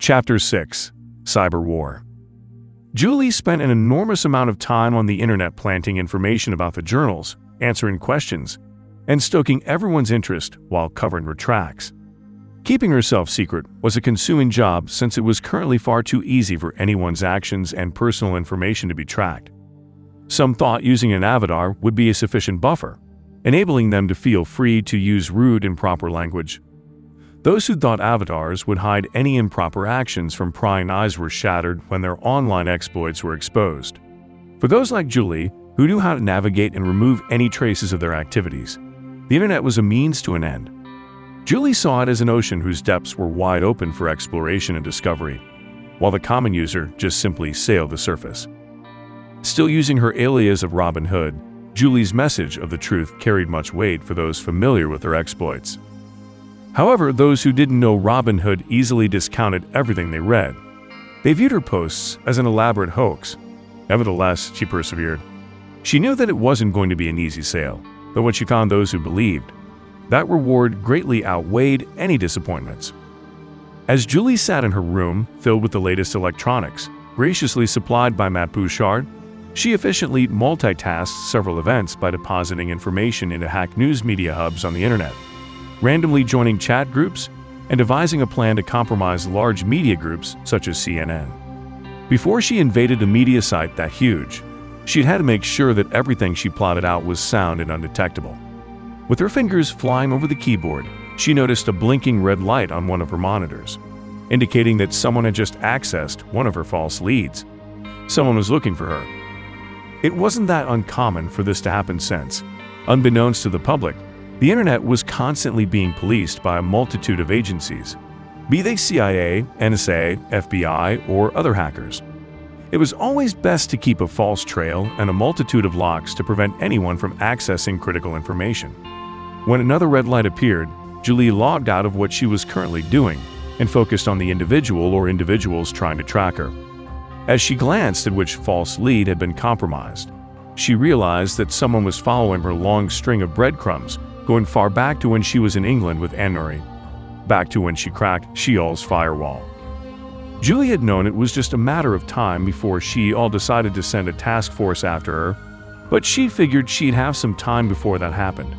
Chapter 6 Cyber War Julie spent an enormous amount of time on the internet planting information about the journals, answering questions, and stoking everyone's interest while covering her tracks. Keeping herself secret was a consuming job since it was currently far too easy for anyone's actions and personal information to be tracked. Some thought using an avatar would be a sufficient buffer, enabling them to feel free to use rude, improper language. Those who thought avatars would hide any improper actions from prying eyes were shattered when their online exploits were exposed. For those like Julie, who knew how to navigate and remove any traces of their activities, the internet was a means to an end. Julie saw it as an ocean whose depths were wide open for exploration and discovery, while the common user just simply sailed the surface. Still using her alias of Robin Hood, Julie's message of the truth carried much weight for those familiar with her exploits. However, those who didn't know Robin Hood easily discounted everything they read. They viewed her posts as an elaborate hoax. Nevertheless, she persevered. She knew that it wasn't going to be an easy sale, but when she found those who believed, that reward greatly outweighed any disappointments. As Julie sat in her room, filled with the latest electronics, graciously supplied by Matt Bouchard, she efficiently multitasked several events by depositing information into Hack news media hubs on the internet, randomly joining chat groups, and devising a plan to compromise large media groups such as CNN. Before she invaded a media site that huge, she'd had to make sure that everything she plotted out was sound and undetectable. With her fingers flying over the keyboard, she noticed a blinking red light on one of her monitors, indicating that someone had just accessed one of her false leads. Someone was looking for her. It wasn't that uncommon for this to happen since, unbeknownst to the public, the internet was constantly being policed by a multitude of agencies, be they CIA, NSA, FBI, or other hackers. It was always best to keep a false trail and a multitude of locks to prevent anyone from accessing critical information. When another red light appeared, Julie logged out of what she was currently doing and focused on the individual or individuals trying to track her. As she glanced at which false lead had been compromised, she realized that someone was following her long string of breadcrumbs, going far back to when she was in England with Anne-Marie, back to when she cracked Sheol's firewall. Julie had known it was just a matter of time before Sheol decided to send a task force after her, but she figured she'd have some time before that happened.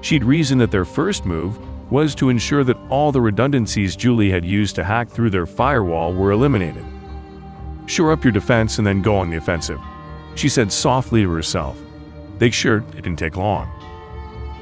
She'd reasoned that their first move was to ensure that all the redundancies Julie had used to hack through their firewall were eliminated. Shore up your defense and then go on the offensive, she said softly to herself. They sure it didn't take long.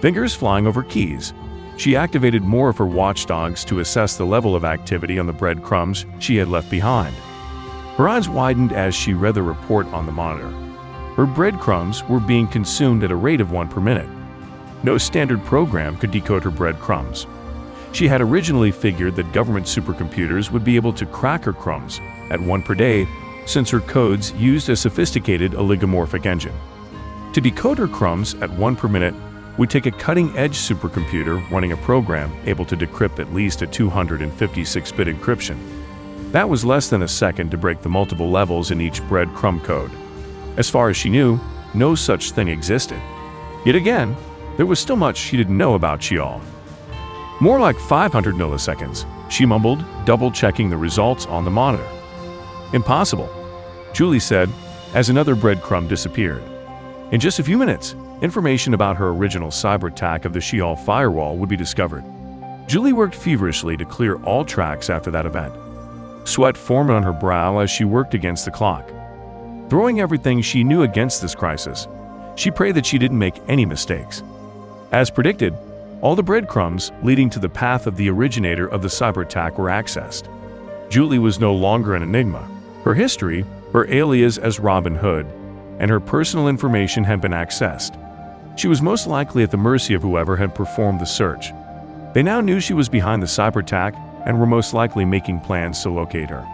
Fingers flying over keys, she activated more of her watchdogs to assess the level of activity on the breadcrumbs she had left behind. Her eyes widened as she read the report on the monitor. Her breadcrumbs were being consumed at a rate of one per minute. No standard program could decode her breadcrumbs. She had originally figured that government supercomputers would be able to crack her crumbs at one per day since her codes used a sophisticated oligomorphic engine. To decode her crumbs at one per minute would take a cutting-edge supercomputer running a program able to decrypt at least a 256-bit encryption. That was less than a second to break the multiple levels in each breadcrumb code. As far as she knew, no such thing existed. Yet again, there was still much she didn't know about Sheol. More like 500 milliseconds, she mumbled, double-checking the results on the monitor. Impossible, Julie said, as another breadcrumb disappeared. In just a few minutes, information about her original cyber attack of the Sheol firewall would be discovered. Julie worked feverishly to clear all tracks after that event. Sweat formed on her brow as she worked against the clock. Throwing everything she knew against this crisis, she prayed that she didn't make any mistakes. As predicted, all the breadcrumbs leading to the path of the originator of the cyber attack were accessed. Julie was no longer an enigma. Her history, her alias as Robin Hood, and her personal information had been accessed. She was most likely at the mercy of whoever had performed the search. They now knew she was behind the cyber attack and were most likely making plans to locate her.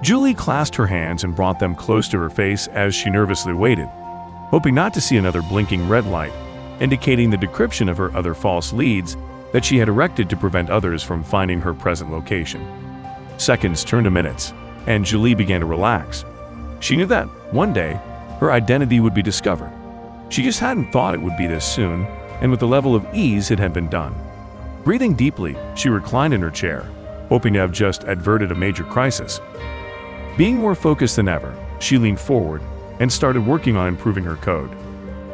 Julie clasped her hands and brought them close to her face as she nervously waited, hoping not to see another blinking red light indicating the decryption of her other false leads that she had erected to prevent others from finding her present location. Seconds turned to minutes, and Julie began to relax. She knew that, one day, her identity would be discovered. She just hadn't thought it would be this soon, and with the level of ease it had been done. Breathing deeply, she reclined in her chair, hoping to have just averted a major crisis. Being more focused than ever, she leaned forward and started working on improving her code.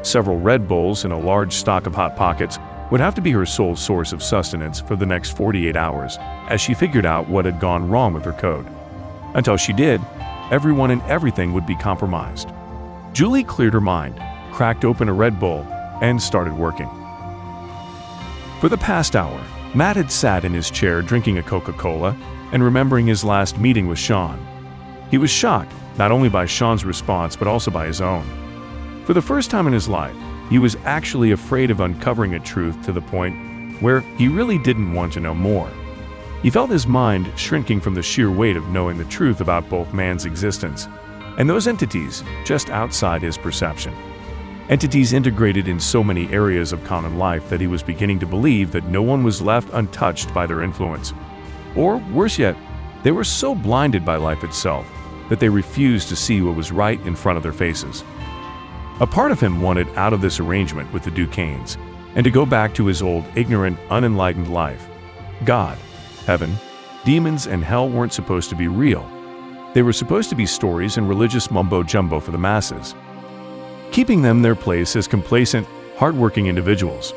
Several Red Bulls and a large stock of Hot Pockets would have to be her sole source of sustenance for the next 48 hours as she figured out what had gone wrong with her code. Until she did, everyone and everything would be compromised. Julie cleared her mind, cracked open a Red Bull, and started working. For the past hour, Matt had sat in his chair drinking a Coca Cola and remembering his last meeting with Shaune. He was shocked not only by Shaune's response but also by his own. For the first time in his life, he was actually afraid of uncovering a truth to the point where he really didn't want to know more. He felt his mind shrinking from the sheer weight of knowing the truth about both man's existence and those entities just outside his perception. Entities integrated in so many areas of common life that he was beginning to believe that no one was left untouched by their influence. Or, worse yet, they were so blinded by life itself that they refused to see what was right in front of their faces. A part of him wanted out of this arrangement with the Duquesnes and to go back to his old, ignorant, unenlightened life. God, heaven, demons, and hell weren't supposed to be real. They were supposed to be stories and religious mumbo jumbo for the masses, keeping them their place as complacent, hardworking individuals.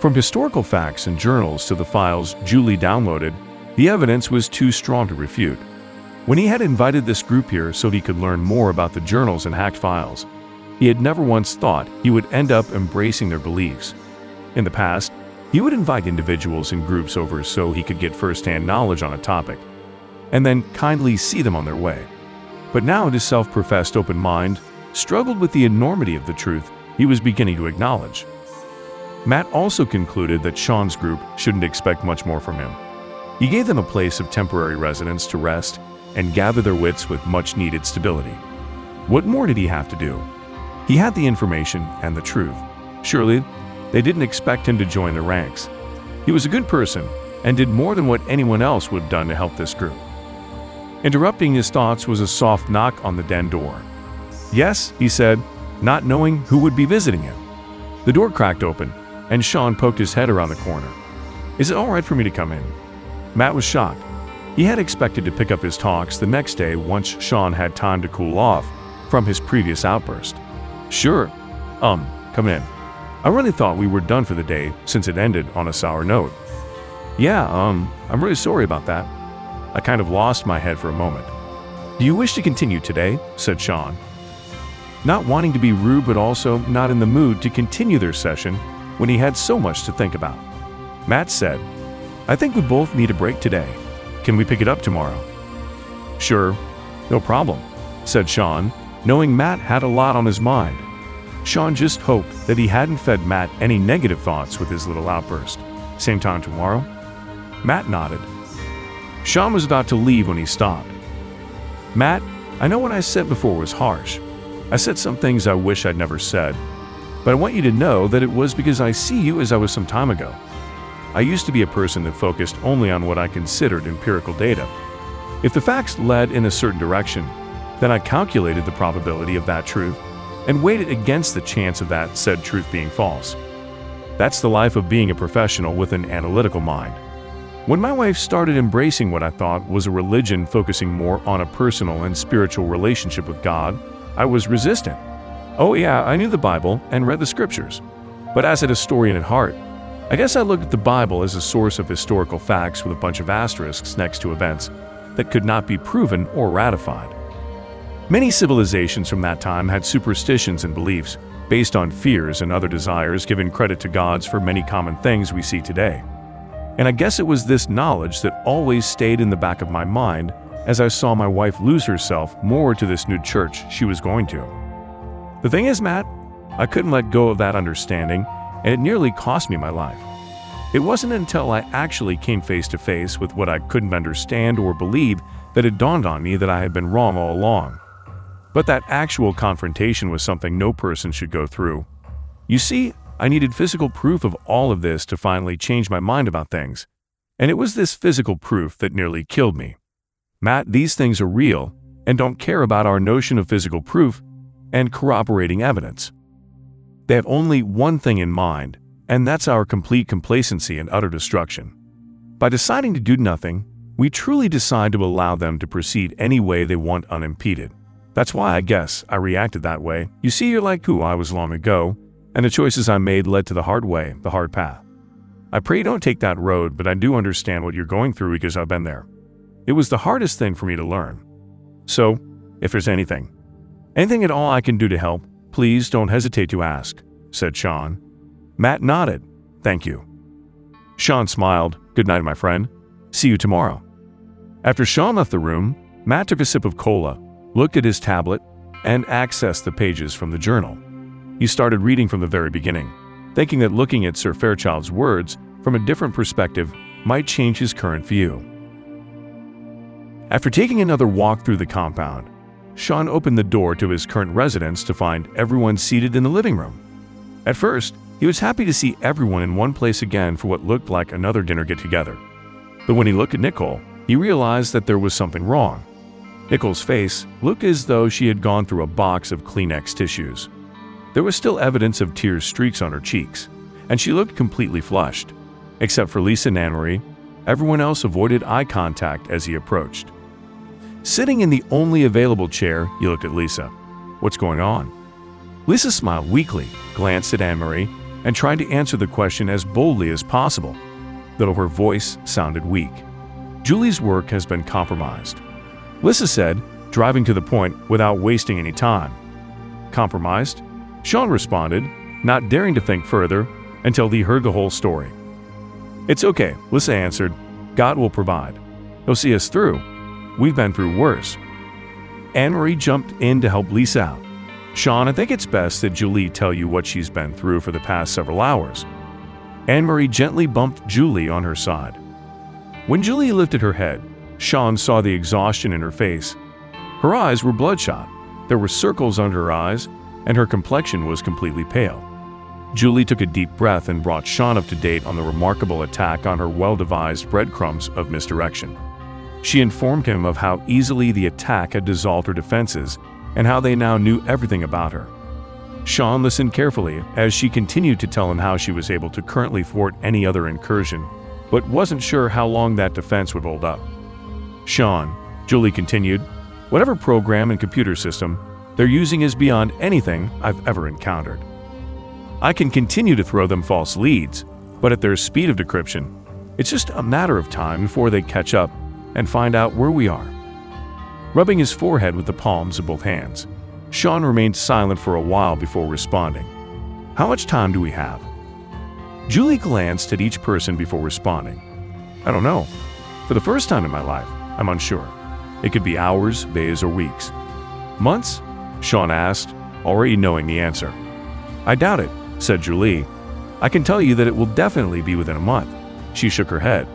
From historical facts and journals to the files Julie downloaded, the evidence was too strong to refute. When he had invited this group here so he could learn more about the journals and hacked files, he had never once thought he would end up embracing their beliefs. In the past, he would invite individuals and groups over so he could get firsthand knowledge on a topic, and then kindly see them on their way. But now his self-professed open mind struggled with the enormity of the truth he was beginning to acknowledge. Matt also concluded that Shaune's group shouldn't expect much more from him. He gave them a place of temporary residence to rest and gather their wits with much-needed stability. What more did he have to do? He had the information and the truth. Surely, they didn't expect him to join the ranks. He was a good person and did more than what anyone else would have done to help this group. Interrupting his thoughts was a soft knock on the den door. Yes, he said, not knowing who would be visiting him. The door cracked open, and Shaune poked his head around the corner. Is it all right for me to come in? Matt was shocked. He had expected to pick up his talks the next day once Shaune had time to cool off from his previous outburst. Sure. Um, come in. I really thought we were done for the day since it ended on a sour note. Yeah, um, I'm really sorry about that. I kind of lost my head for a moment. Do you wish to continue today? said Shaune. Not wanting to be rude but also not in the mood to continue their session when he had so much to think about. Matt said, I think we both need a break today. Can we pick it up tomorrow? Sure, no problem, said Shaune, knowing Matt had a lot on his mind. Shaune just hoped that he hadn't fed Matt any negative thoughts with his little outburst. Same time tomorrow? Matt nodded. Shaune was about to leave when he stopped. Matt, I know what I said before was harsh. I said some things I wish I'd never said. But I want you to know that it was because I see you as I was some time ago. I used to be a person that focused only on what I considered empirical data. If the facts led in a certain direction, then I calculated the probability of that truth and weighed it against the chance of that said truth being false. That's the life of being a professional with an analytical mind. When my wife started embracing what I thought was a religion focusing more on a personal and spiritual relationship with God, I was resistant. Oh, yeah, I knew the Bible and read the scriptures. But as a historian at heart, I guess I looked at the Bible as a source of historical facts with a bunch of asterisks next to events that could not be proven or ratified. Many civilizations from that time had superstitions and beliefs based on fears and other desires giving credit to gods for many common things we see today. And I guess it was this knowledge that always stayed in the back of my mind as I saw my wife lose herself more to this new church she was going to. The thing is, Matt, I couldn't let go of that understanding, and it nearly cost me my life. It wasn't until I actually came face to face with what I couldn't understand or believe that it dawned on me that I had been wrong all along. But that actual confrontation was something no person should go through. You see, I needed physical proof of all of this to finally change my mind about things. And it was this physical proof that nearly killed me. Matt, these things are real and don't care about our notion of physical proof and corroborating evidence. They have only one thing in mind, and that's our complete complacency and utter destruction. By deciding to do nothing, we truly decide to allow them to proceed any way they want unimpeded. That's why I guess I reacted that way. You see, you're like who I was long ago, and the choices I made led to the hard way, the hard path. I pray you don't take that road, but I do understand what you're going through because I've been there. It was the hardest thing for me to learn. So, if there's anything, anything at all I can do to help, please don't hesitate to ask, said Shaune. Matt nodded. Thank you. Shaune smiled. Good night, my friend. See you tomorrow. After Shaune left the room, Matt took a sip of cola, looked at his tablet, and accessed the pages from the journal. He started reading from the very beginning, thinking that looking at Sir Fairchild's words from a different perspective might change his current view. After taking another walk through the compound, Shaune opened the door to his current residence to find everyone seated in the living room. At first, he was happy to see everyone in one place again for what looked like another dinner get together. But when he looked at Nicole, he realized that there was something wrong. Nicole's face looked as though she had gone through a box of Kleenex tissues. There was still evidence of tear streaks on her cheeks, and she looked completely flushed. Except for Lisa and Anne-Marie, everyone else avoided eye contact as he approached. Sitting in the only available chair, you looked at Lisa. What's going on? Lisa smiled weakly, glanced at Anne-Marie, and tried to answer the question as boldly as possible, though her voice sounded weak. Julie's work has been compromised. Lisa said, driving to the point without wasting any time. Compromised? Shaune responded, not daring to think further until he heard the whole story. It's okay, Lisa answered. God will provide. He'll see us through. We've been through worse. Anne Marie jumped in to help Lisa out. Shaune, I think it's best that Julie tell you what she's been through for the past several hours. Anne Marie gently bumped Julie on her side. When Julie lifted her head, Shaune saw the exhaustion in her face. Her eyes were bloodshot, there were circles under her eyes, and her complexion was completely pale. Julie took a deep breath and brought Shaune up to date on the remarkable attack on her well devised breadcrumbs of misdirection. She informed him of how easily the attack had dissolved her defenses and how they now knew everything about her. Shaune listened carefully as she continued to tell him how she was able to currently thwart any other incursion, but wasn't sure how long that defense would hold up. Shaune, Julie continued, whatever program and computer system they're using is beyond anything I've ever encountered. I can continue to throw them false leads, but at their speed of decryption, it's just a matter of time before they catch up and find out where we are. Rubbing his forehead with the palms of both hands, Shaune remained silent for a while before responding. How much time do we have? Julie glanced at each person before responding. I don't know. For the first time in my life, I'm unsure. It could be hours, days, or weeks. Months? Shaune asked, already knowing the answer. I doubt it, said Julie. I can tell you that it will definitely be within a month. She shook her head.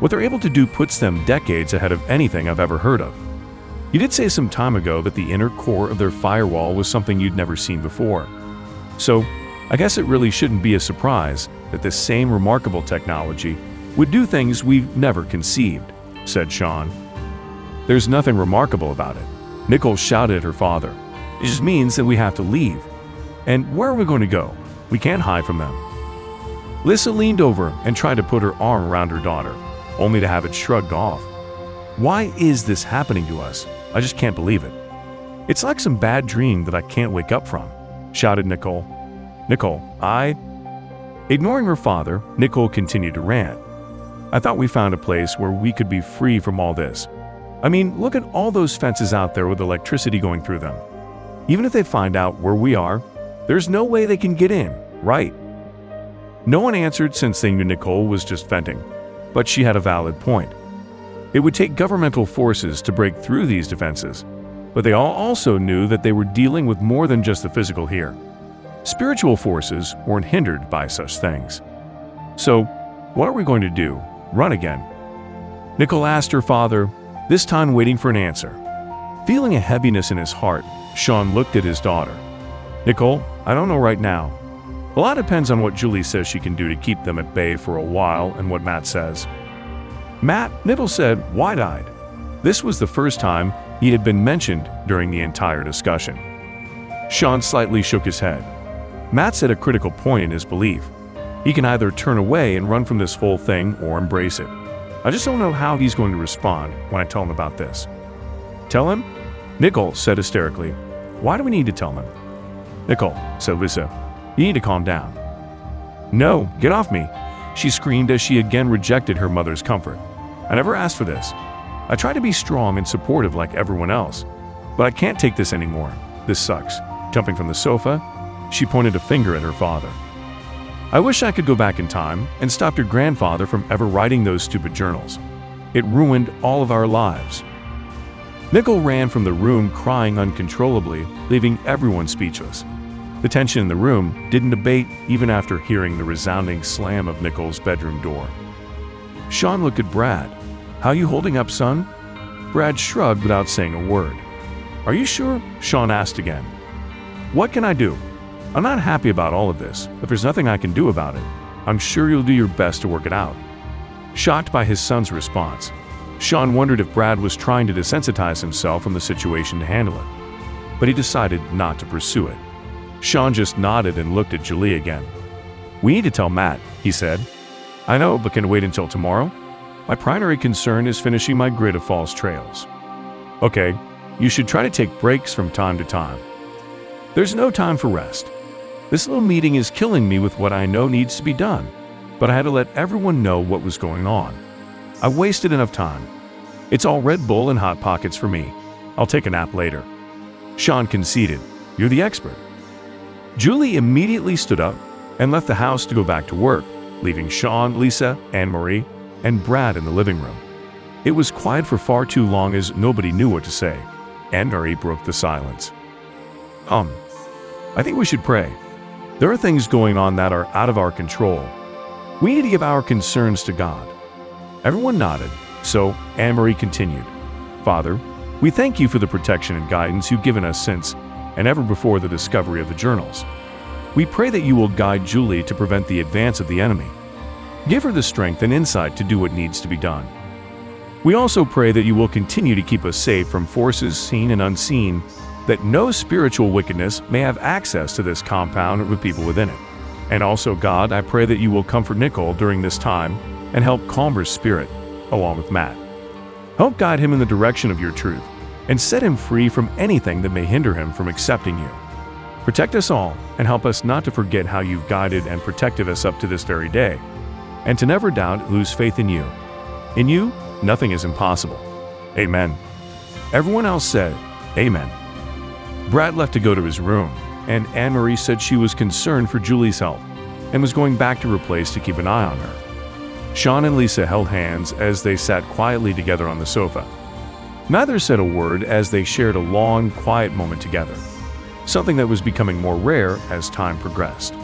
What they're able to do puts them decades ahead of anything I've ever heard of. You did say some time ago that the inner core of their firewall was something you'd never seen before. So, I guess it really shouldn't be a surprise that this same remarkable technology would do things we've never conceived, said Shaune. There's nothing remarkable about it. Nicole shouted at her father. It just means that we have to leave. And where are we going to go? We can't hide from them. Lisa leaned over and tried to put her arm around her daughter, only to have it shrugged off. Why is this happening to us? I just can't believe it. It's like some bad dream that I can't wake up from, shouted Nicole. Nicole, I. Ignoring her father, Nicole continued to rant. I thought we found a place where we could be free from all this. I mean, look at all those fences out there with electricity going through them. Even if they find out where we are, there's no way they can get in, right? No one answered since they knew Nicole was just venting, but she had a valid point. It would take governmental forces to break through these defenses, but they all also knew that they were dealing with more than just the physical here. Spiritual forces weren't hindered by such things. So, what are we going to do? Run again? Nicole asked her father, this time waiting for an answer. Feeling a heaviness in his heart, Shaune looked at his daughter. Nicole, I don't know right now. A lot depends on what Julie says she can do to keep them at bay for a while and what Matt says. Matt, Nibble said, wide eyed. This was the first time he had been mentioned during the entire discussion. Shaune slightly shook his head. Matt's at a critical point in his belief. He can either turn away and run from this whole thing or embrace it. I just don't know how he's going to respond when I tell him about this. Tell him? Nicole said hysterically. Why do we need to tell him? Nicole, said Lisa, you need to calm down. No, get off me, she screamed as she again rejected her mother's comfort. I never asked for this. I try to be strong and supportive like everyone else, but I can't take this anymore. This sucks. Jumping from the sofa, she pointed a finger at her father. I wish I could go back in time and stop your grandfather from ever writing those stupid journals. It ruined all of our lives. Nicole ran from the room crying uncontrollably, leaving everyone speechless. The tension in the room didn't abate even after hearing the resounding slam of Nicole's bedroom door. Shaune looked at Brad. How you holding up, son? Brad shrugged without saying a word. Are you sure? Shaune asked again. What can I do? I'm not happy about all of this, but there's nothing I can do about it. I'm sure you'll do your best to work it out. Shocked by his son's response, Shaune wondered if Brad was trying to desensitize himself from the situation to handle it. But he decided not to pursue it. Shaune just nodded and looked at Julie again. We need to tell Matt, he said. I know, but can wait until tomorrow? My primary concern is finishing my grid of false trails. Okay, you should try to take breaks from time to time. There's no time for rest. This little meeting is killing me with what I know needs to be done, but I had to let everyone know what was going on. I wasted enough time. It's all Red Bull and Hot Pockets for me. I'll take a nap later. Shaune conceded, You're the expert. Julie immediately stood up and left the house to go back to work, leaving Shaune, Lisa, Anne Marie, and Brad in the living room. It was quiet for far too long as nobody knew what to say. Anne Marie broke the silence. Um, I think we should pray. There are things going on that are out of our control. We need to give our concerns to God. Everyone nodded, so Anne Marie continued Father, we thank you for the protection and guidance you've given us since and ever before the discovery of the journals. We pray that you will guide Julie to prevent the advance of the enemy. Give her the strength and insight to do what needs to be done. We also pray that you will continue to keep us safe from forces seen and unseen that no spiritual wickedness may have access to this compound with people within it. And also, God, I pray that you will comfort Nicole during this time and help calm her spirit, along with Matt. Help guide him in the direction of your truth and set him free from anything that may hinder him from accepting you. Protect us all and help us not to forget how you've guided and protected us up to this very day, and to never doubt lose faith in you. In you, nothing is impossible. Amen. Everyone else said, Amen. Brad left to go to his room, and Anne Marie said she was concerned for Julie's health and was going back to her place to keep an eye on her. Shaune and Lisa held hands as they sat quietly together on the sofa. Neither said a word as they shared a long, quiet moment together, something that was becoming more rare as time progressed.